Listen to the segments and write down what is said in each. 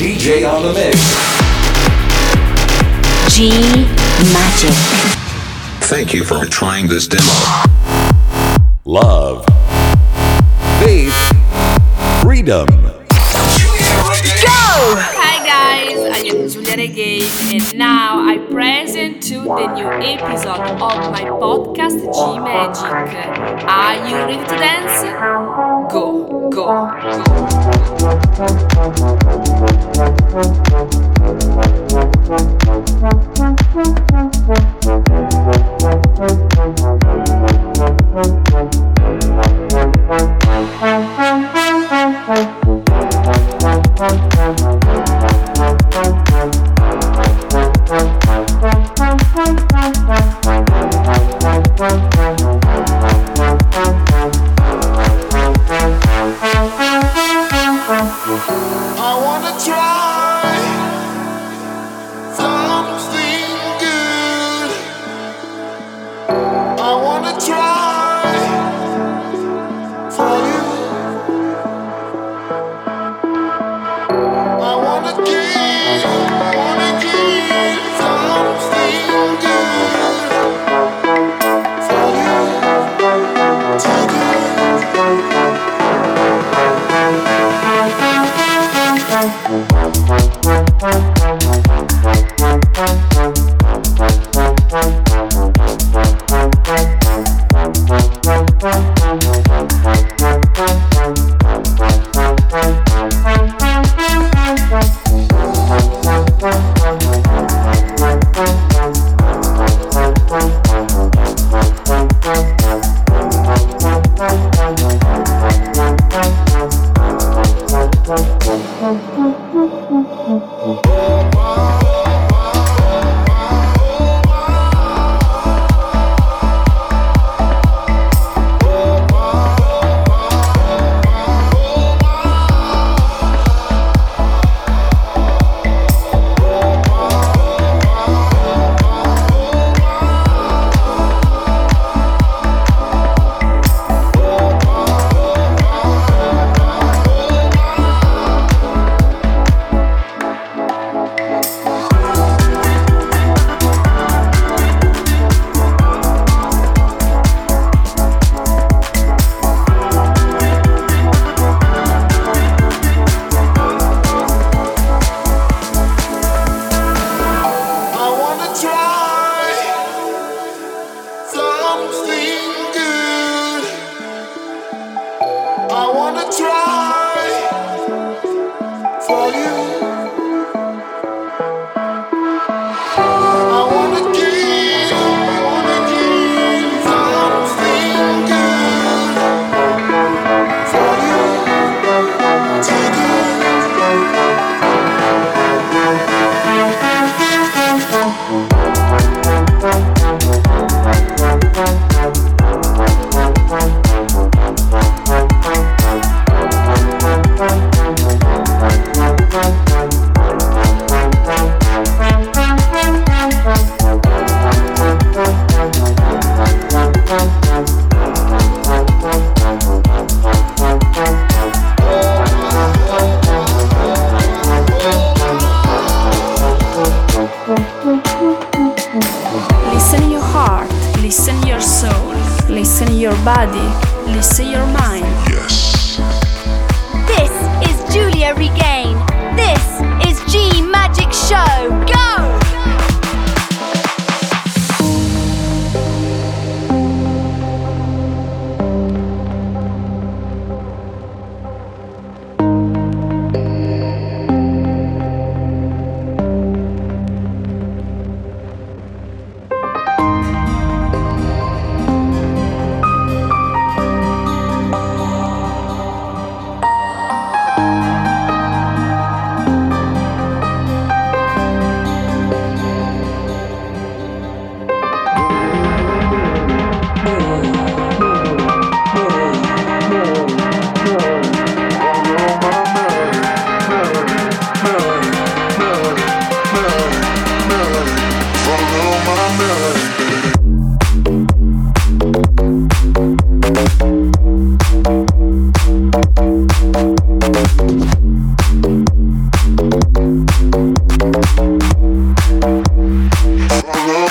DJ on the mix. G Magic. Thank you for trying this demo. Love. Faith. Freedom. Go! Hi guys, I am Giulia Regain and now I present to the new episode of my podcast G Magic. Are you ready to dance? Go, go,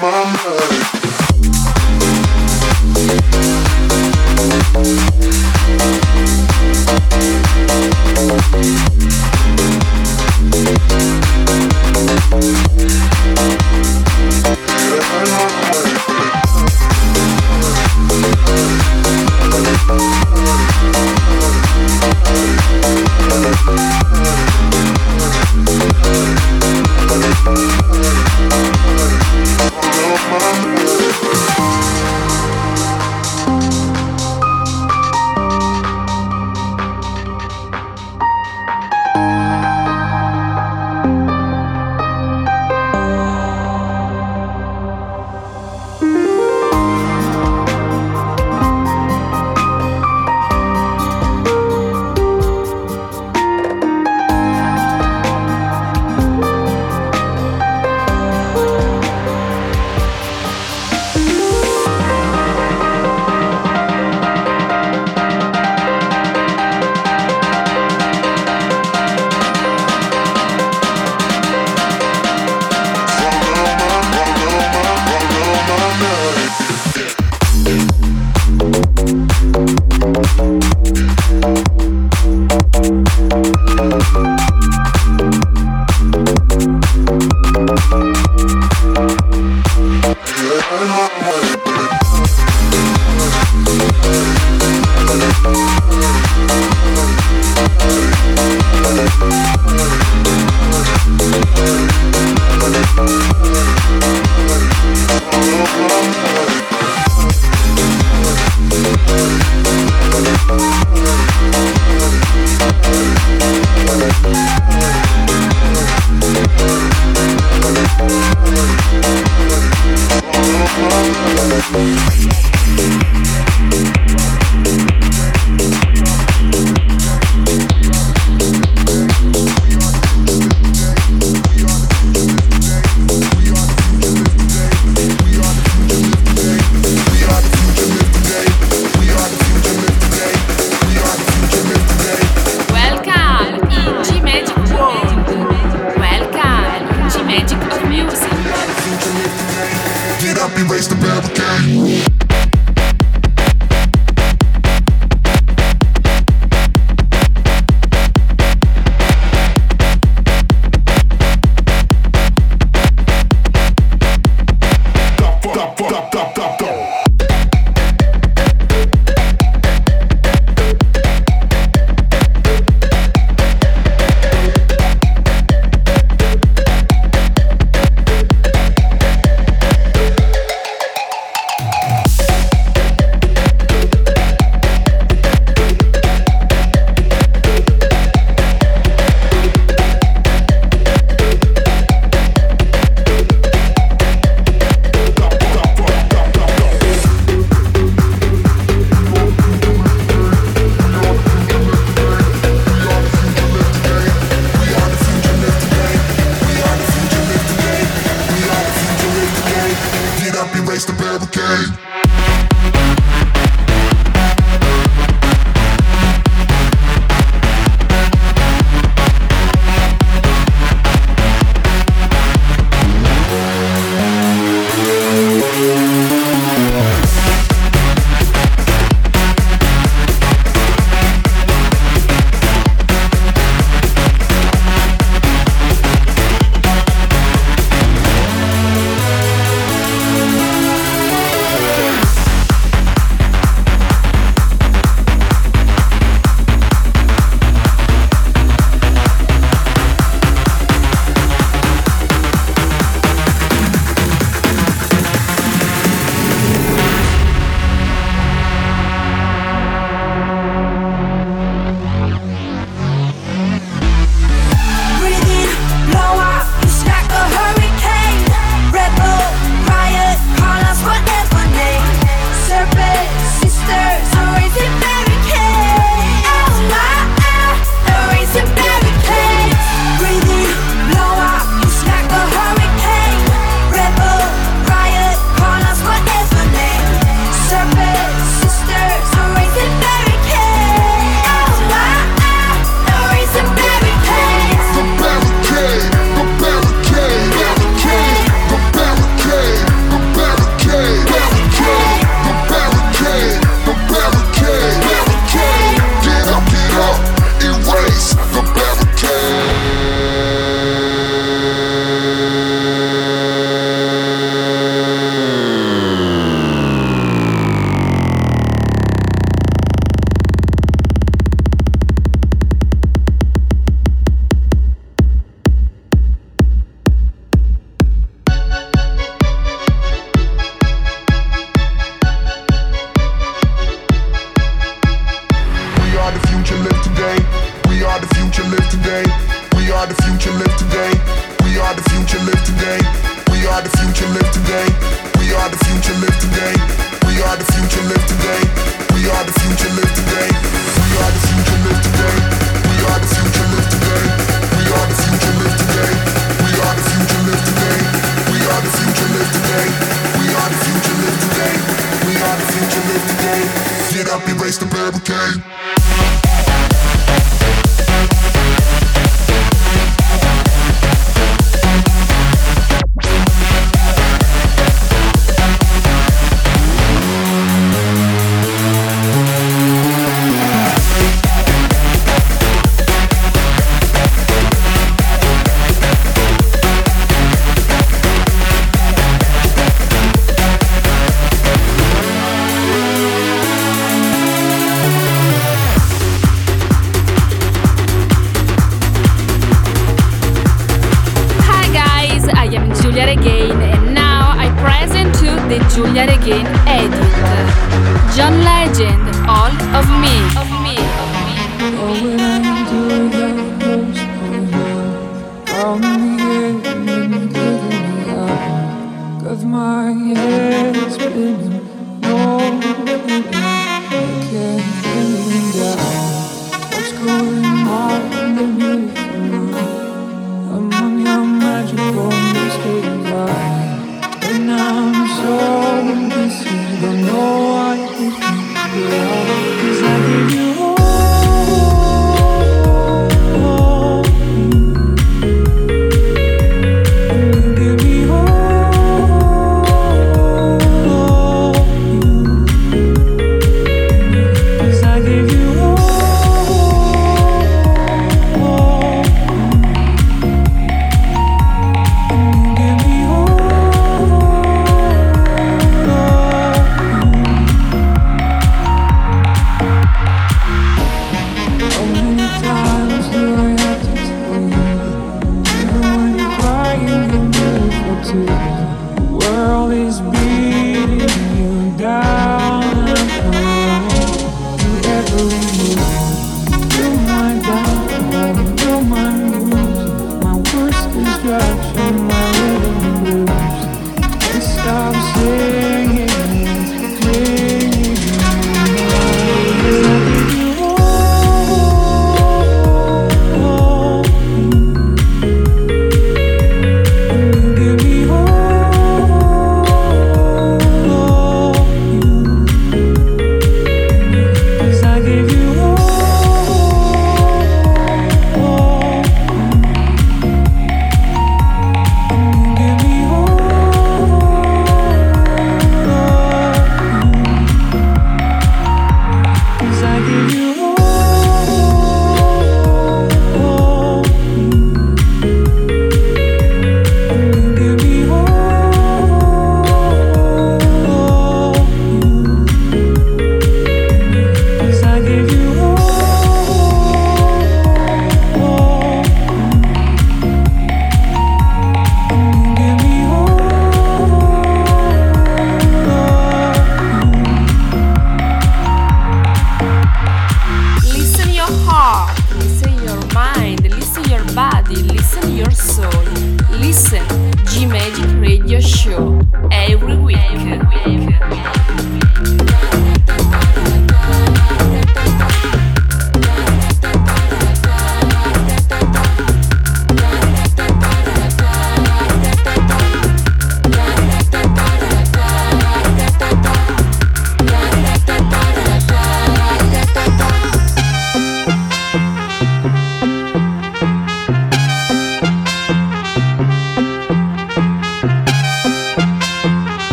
Thank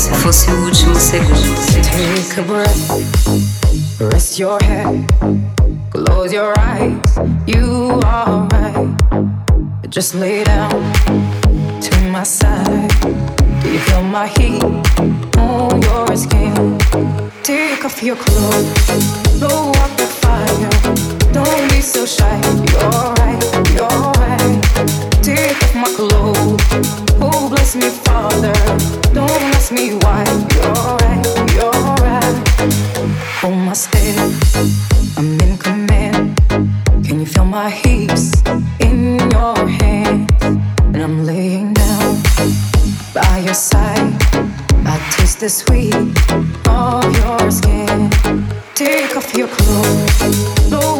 se fosse o último segundo. Take a breath, rest your head, close your eyes. You are right. Just lay down to my side. Do you feel my heat on your skin? Take off your clothes, the sweet of your skin. Take off your clothes, blow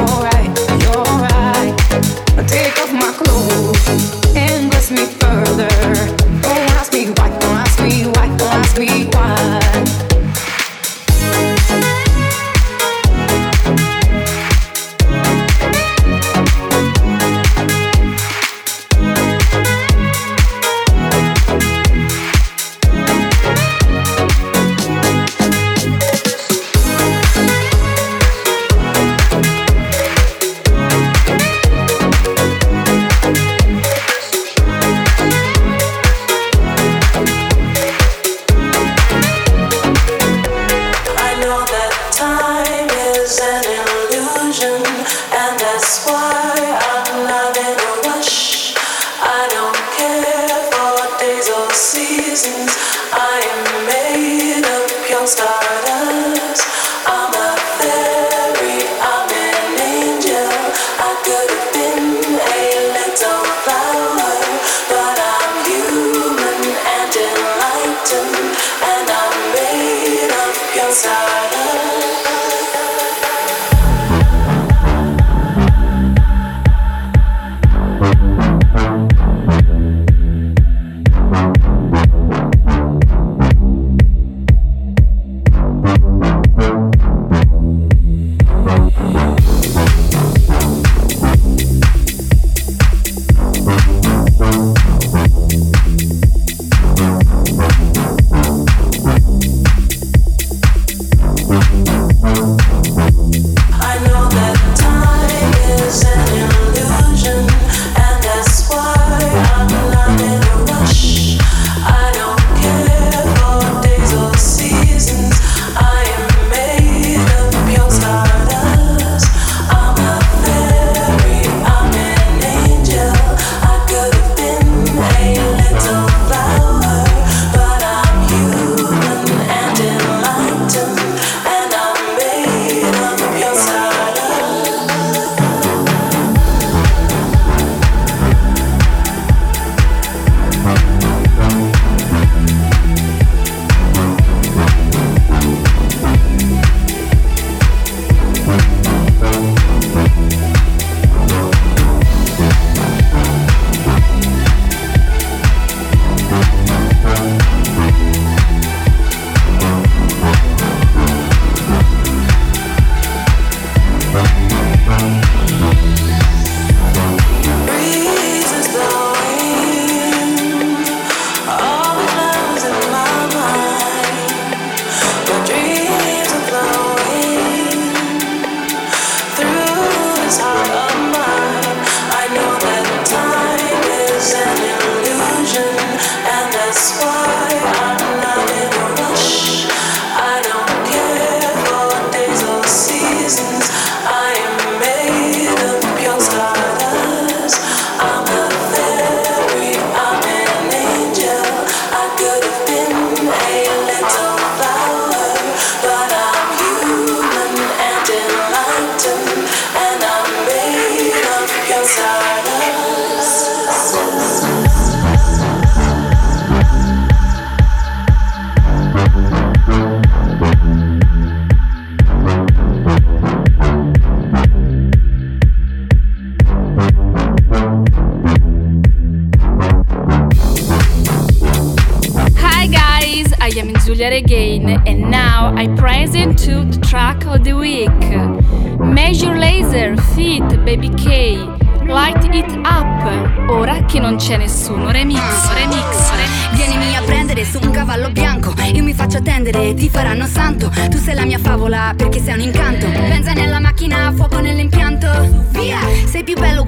me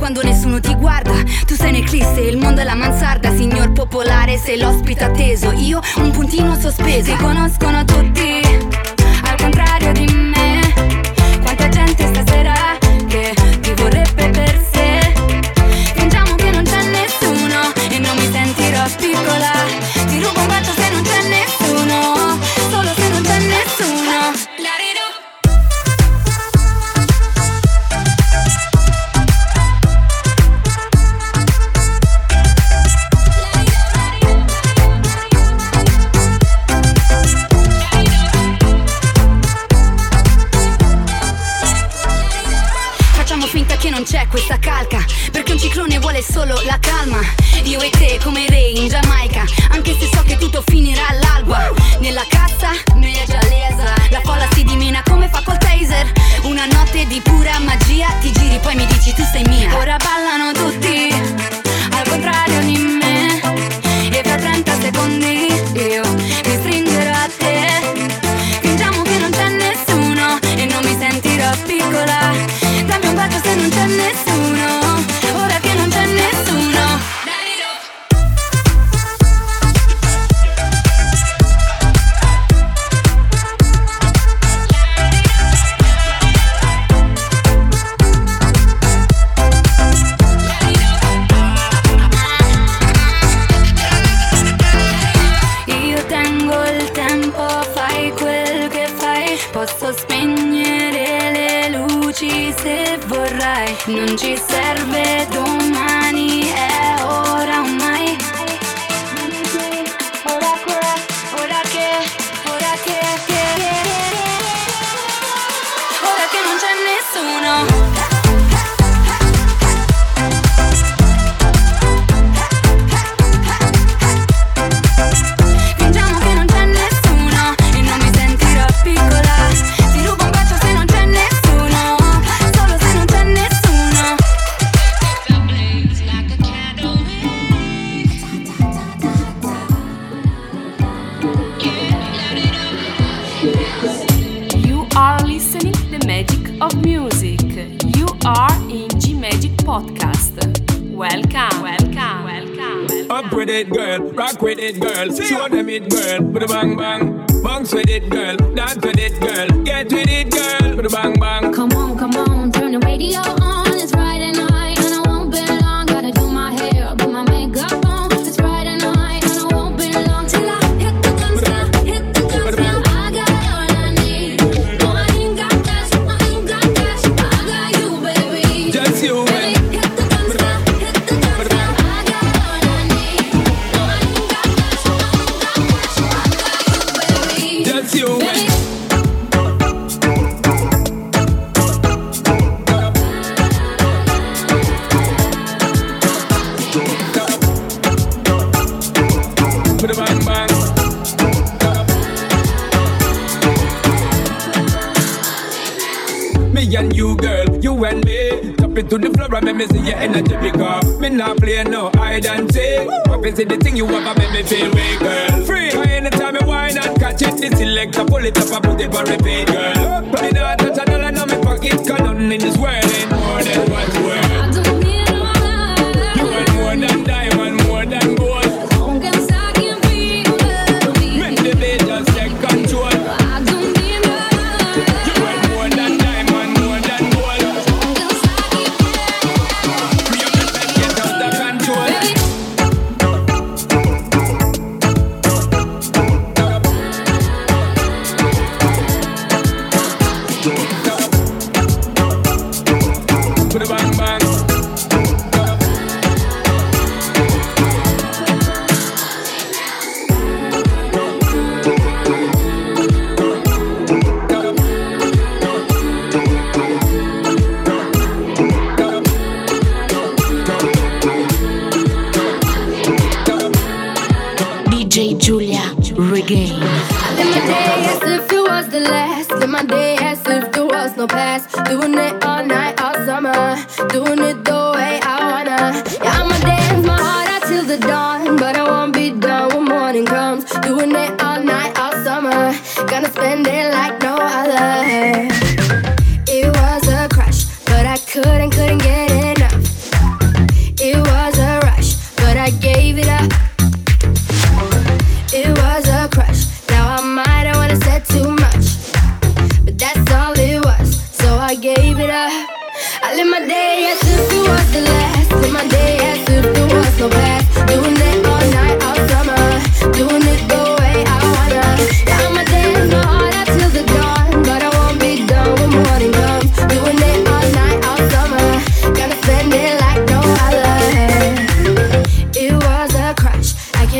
quando nessuno ti guarda. Tu sei in eclisse, il mondo è la mansarda Signor popolare, sei l'ospite atteso. Io un puntino sospeso. Ti conoscono tutti.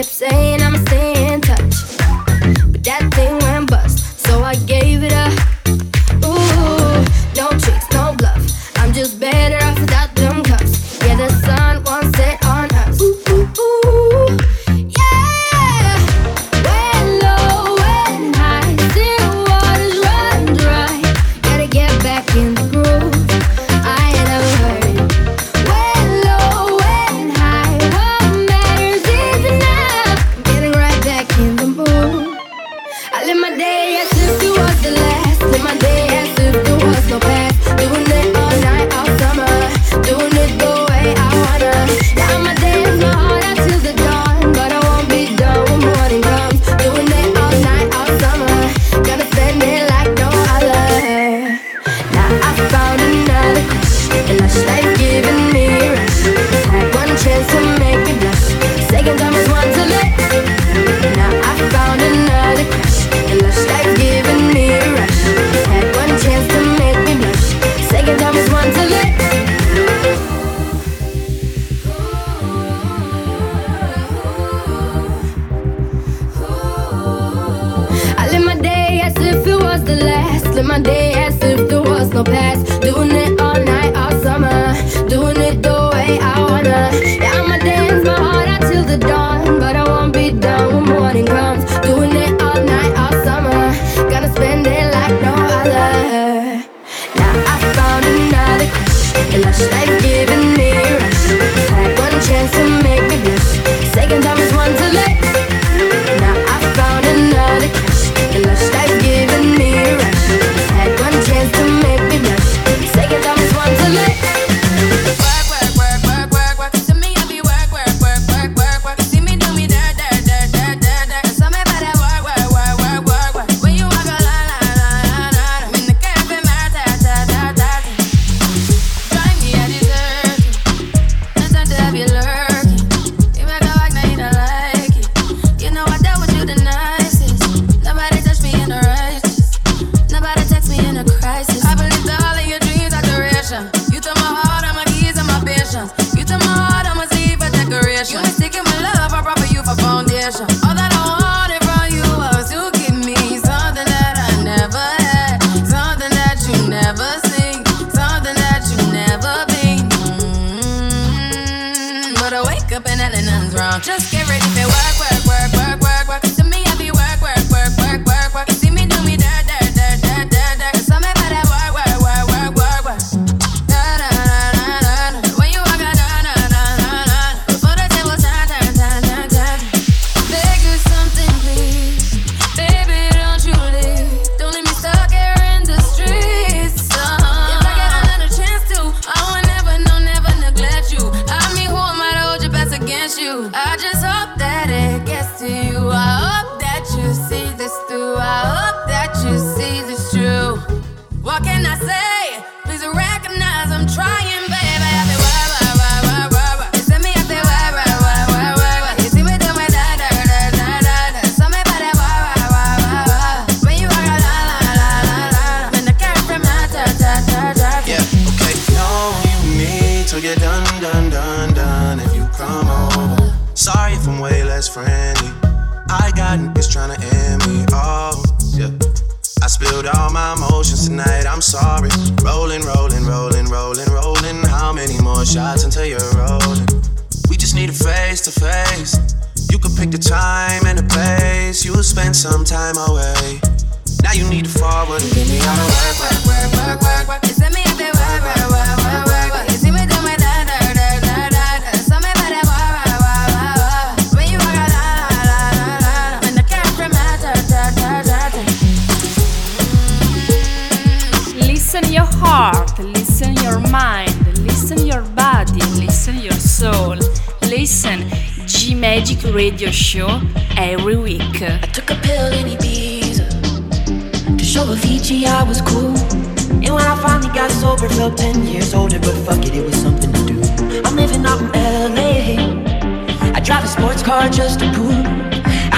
Say. Sorry if I'm way less friendly. I got niggas trying to end me. Oh, yeah. I spilled all my emotions tonight, I'm sorry. Rolling, rolling, rolling, rolling, rolling. How many more shots until you're rolling? We just need a face to face. You could pick the time and the place. You'll spend some time away. Now you need to forward and me out of work, work, work, work, work, work. It's me if they work, work, work, work, work. You see me Listen G Magic Radio Show every week. I took a pill in Ibiza to show Avicii I was cool. And when I finally got sober, felt 10 years older, but fuck it, it was something to do. I'm living out in LA. I drive a sports car just to prove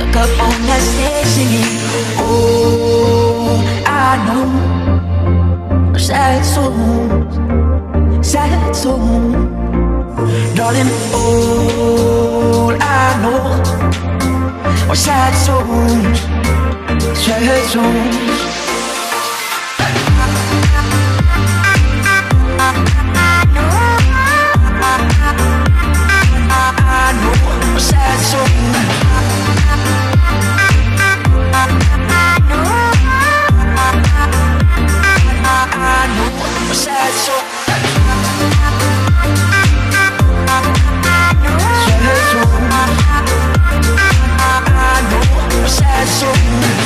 stuck up on that stage singing. Oh, I know sad souls, sad souls, darling. All I know are sad souls, sad souls. I know a sad soul. Sad soul.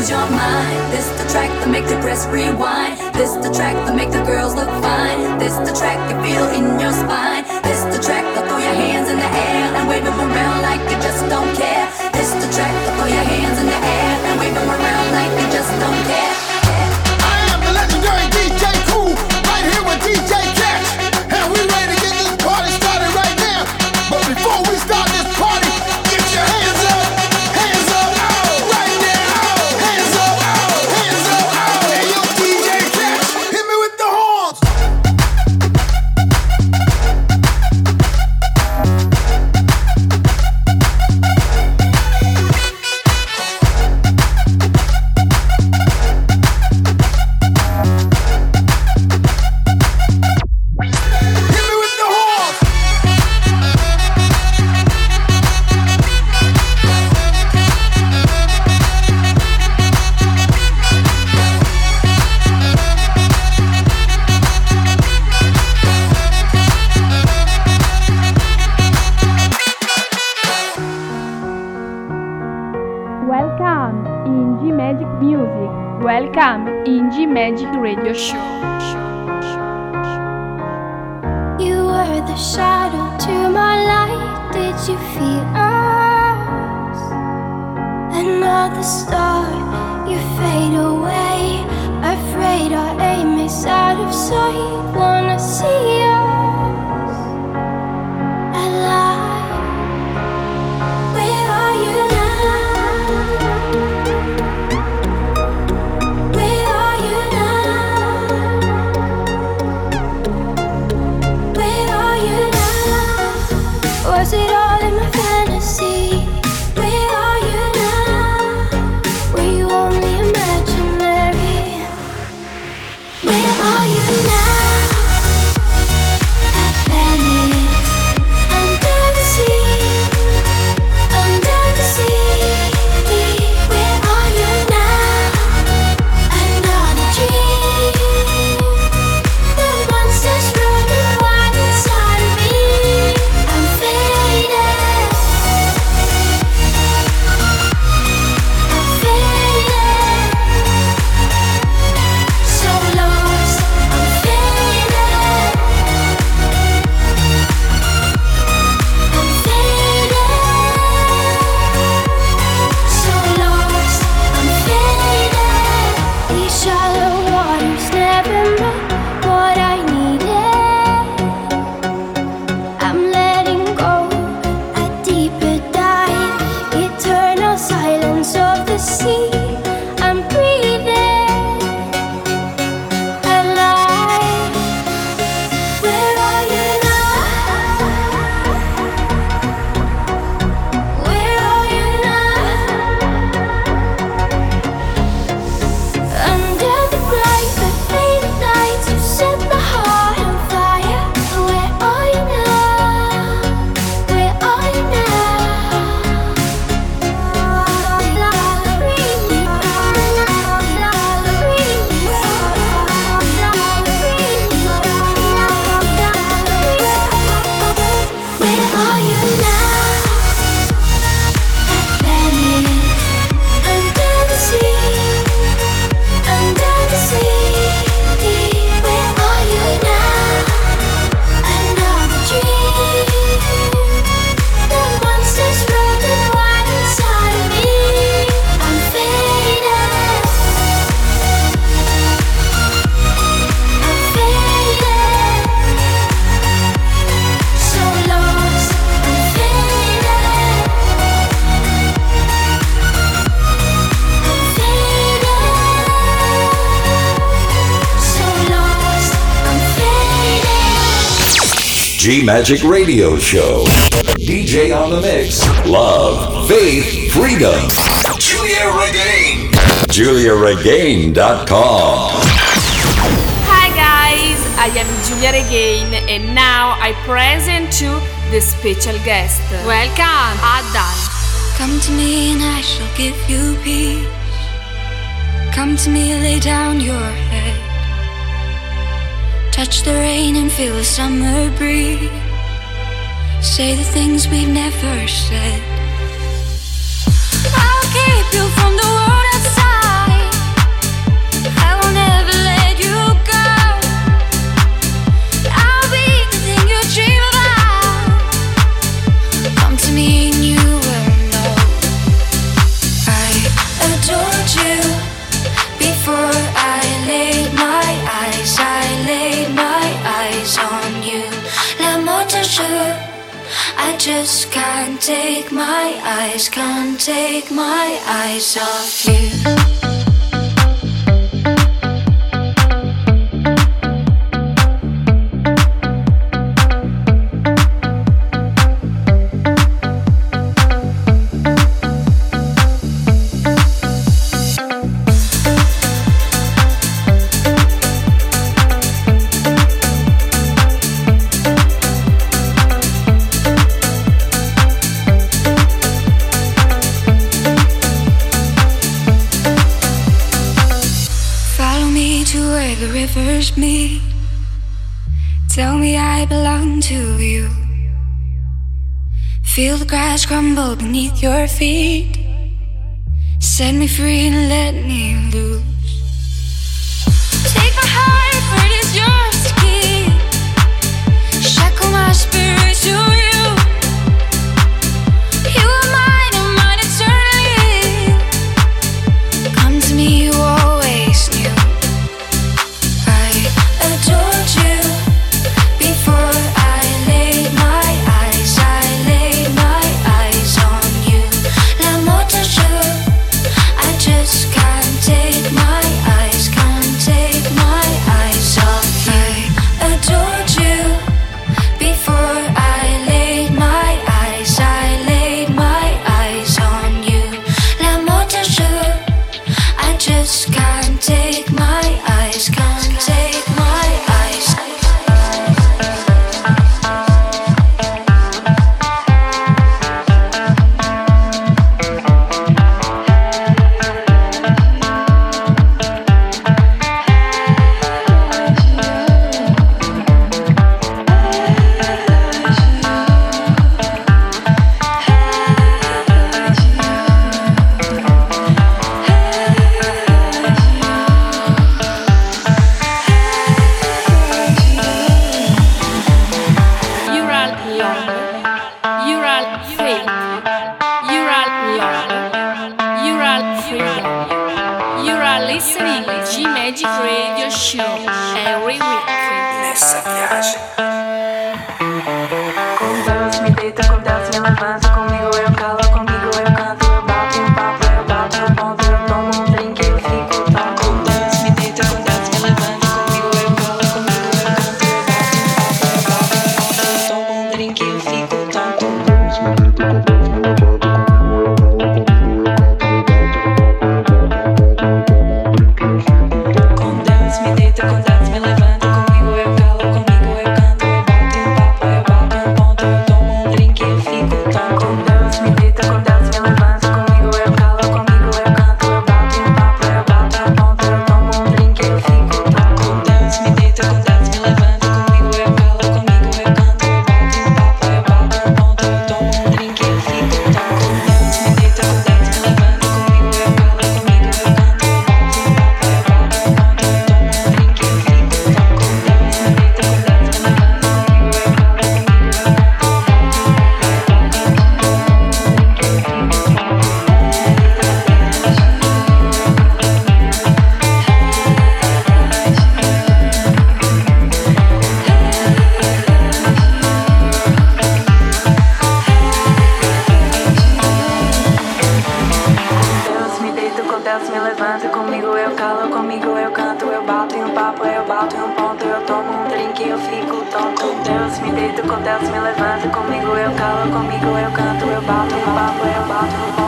lose your mind. This the track that make the press rewind. This the track that make the girls look fine. This the track you feel in your spine. This the track that throw your hands in the air and wave. Magic Radio Show. DJ on the Mix. Love, Faith, Freedom. Giulia Regain. GiuliaRegain.com. Hi guys, I am Giulia Regain and now I present to the special guest. Welcome, Addal. Come to me and I shall give you peace. Come to me, lay down your head. Touch the rain and feel the summer breeze say the things we never said. I'll keep you from take my eyes off you. Eu tomo um drink eu fico tonto. Deus me deito com Deus me levanta Comigo eu calo, comigo eu canto Eu bato um papo, eu bato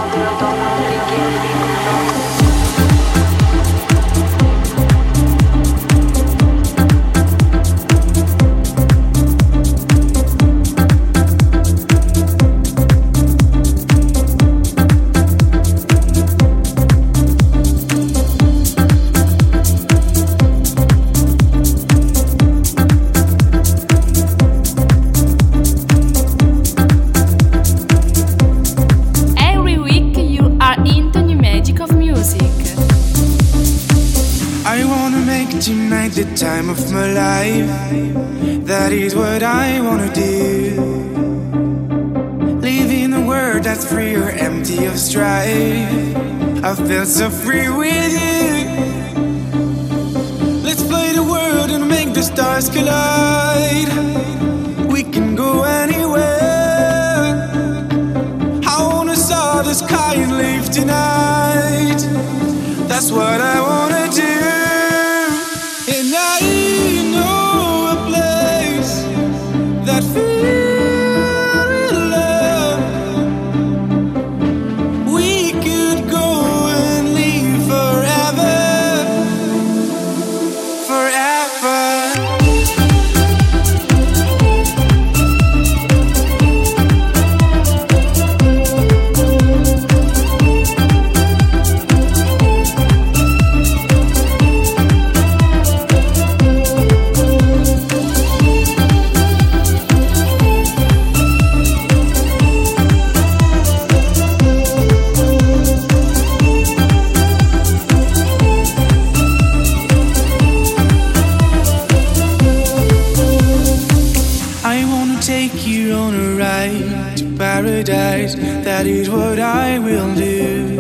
my life. That is what I wanna do. Living a world that's free or empty of strife. I feel so free with you. Let's play the world and make the stars collide. We can go anywhere. I wanna saw the sky and leave tonight. That's what I wanna do. That is what I will do.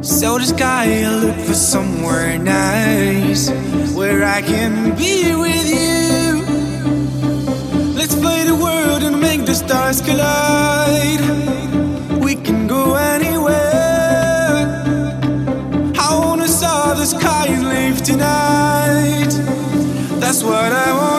So sky, I look for somewhere nice where I can be with you. Let's play the world and make the stars collide. We can go anywhere. I wanna saw the sky and live tonight. That's what I wanna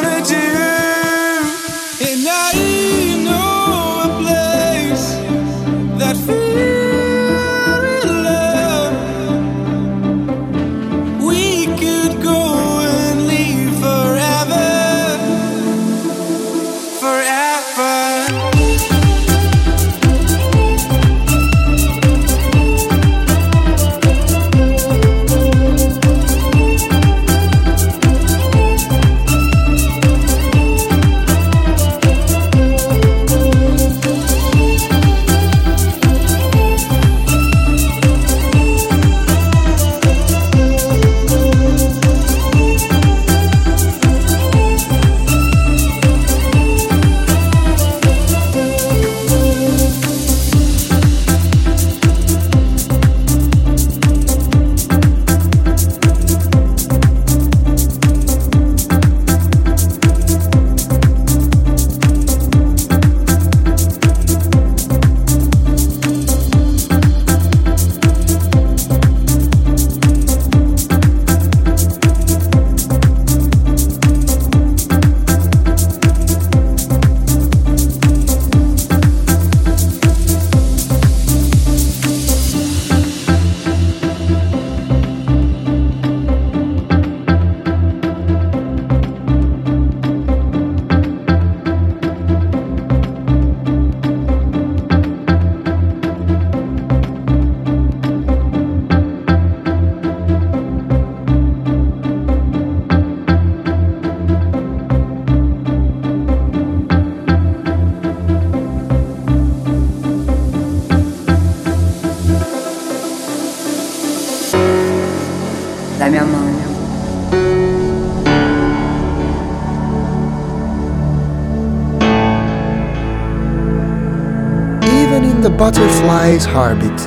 butterfly's heartbeat,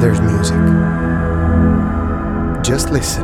there's music. Just listen.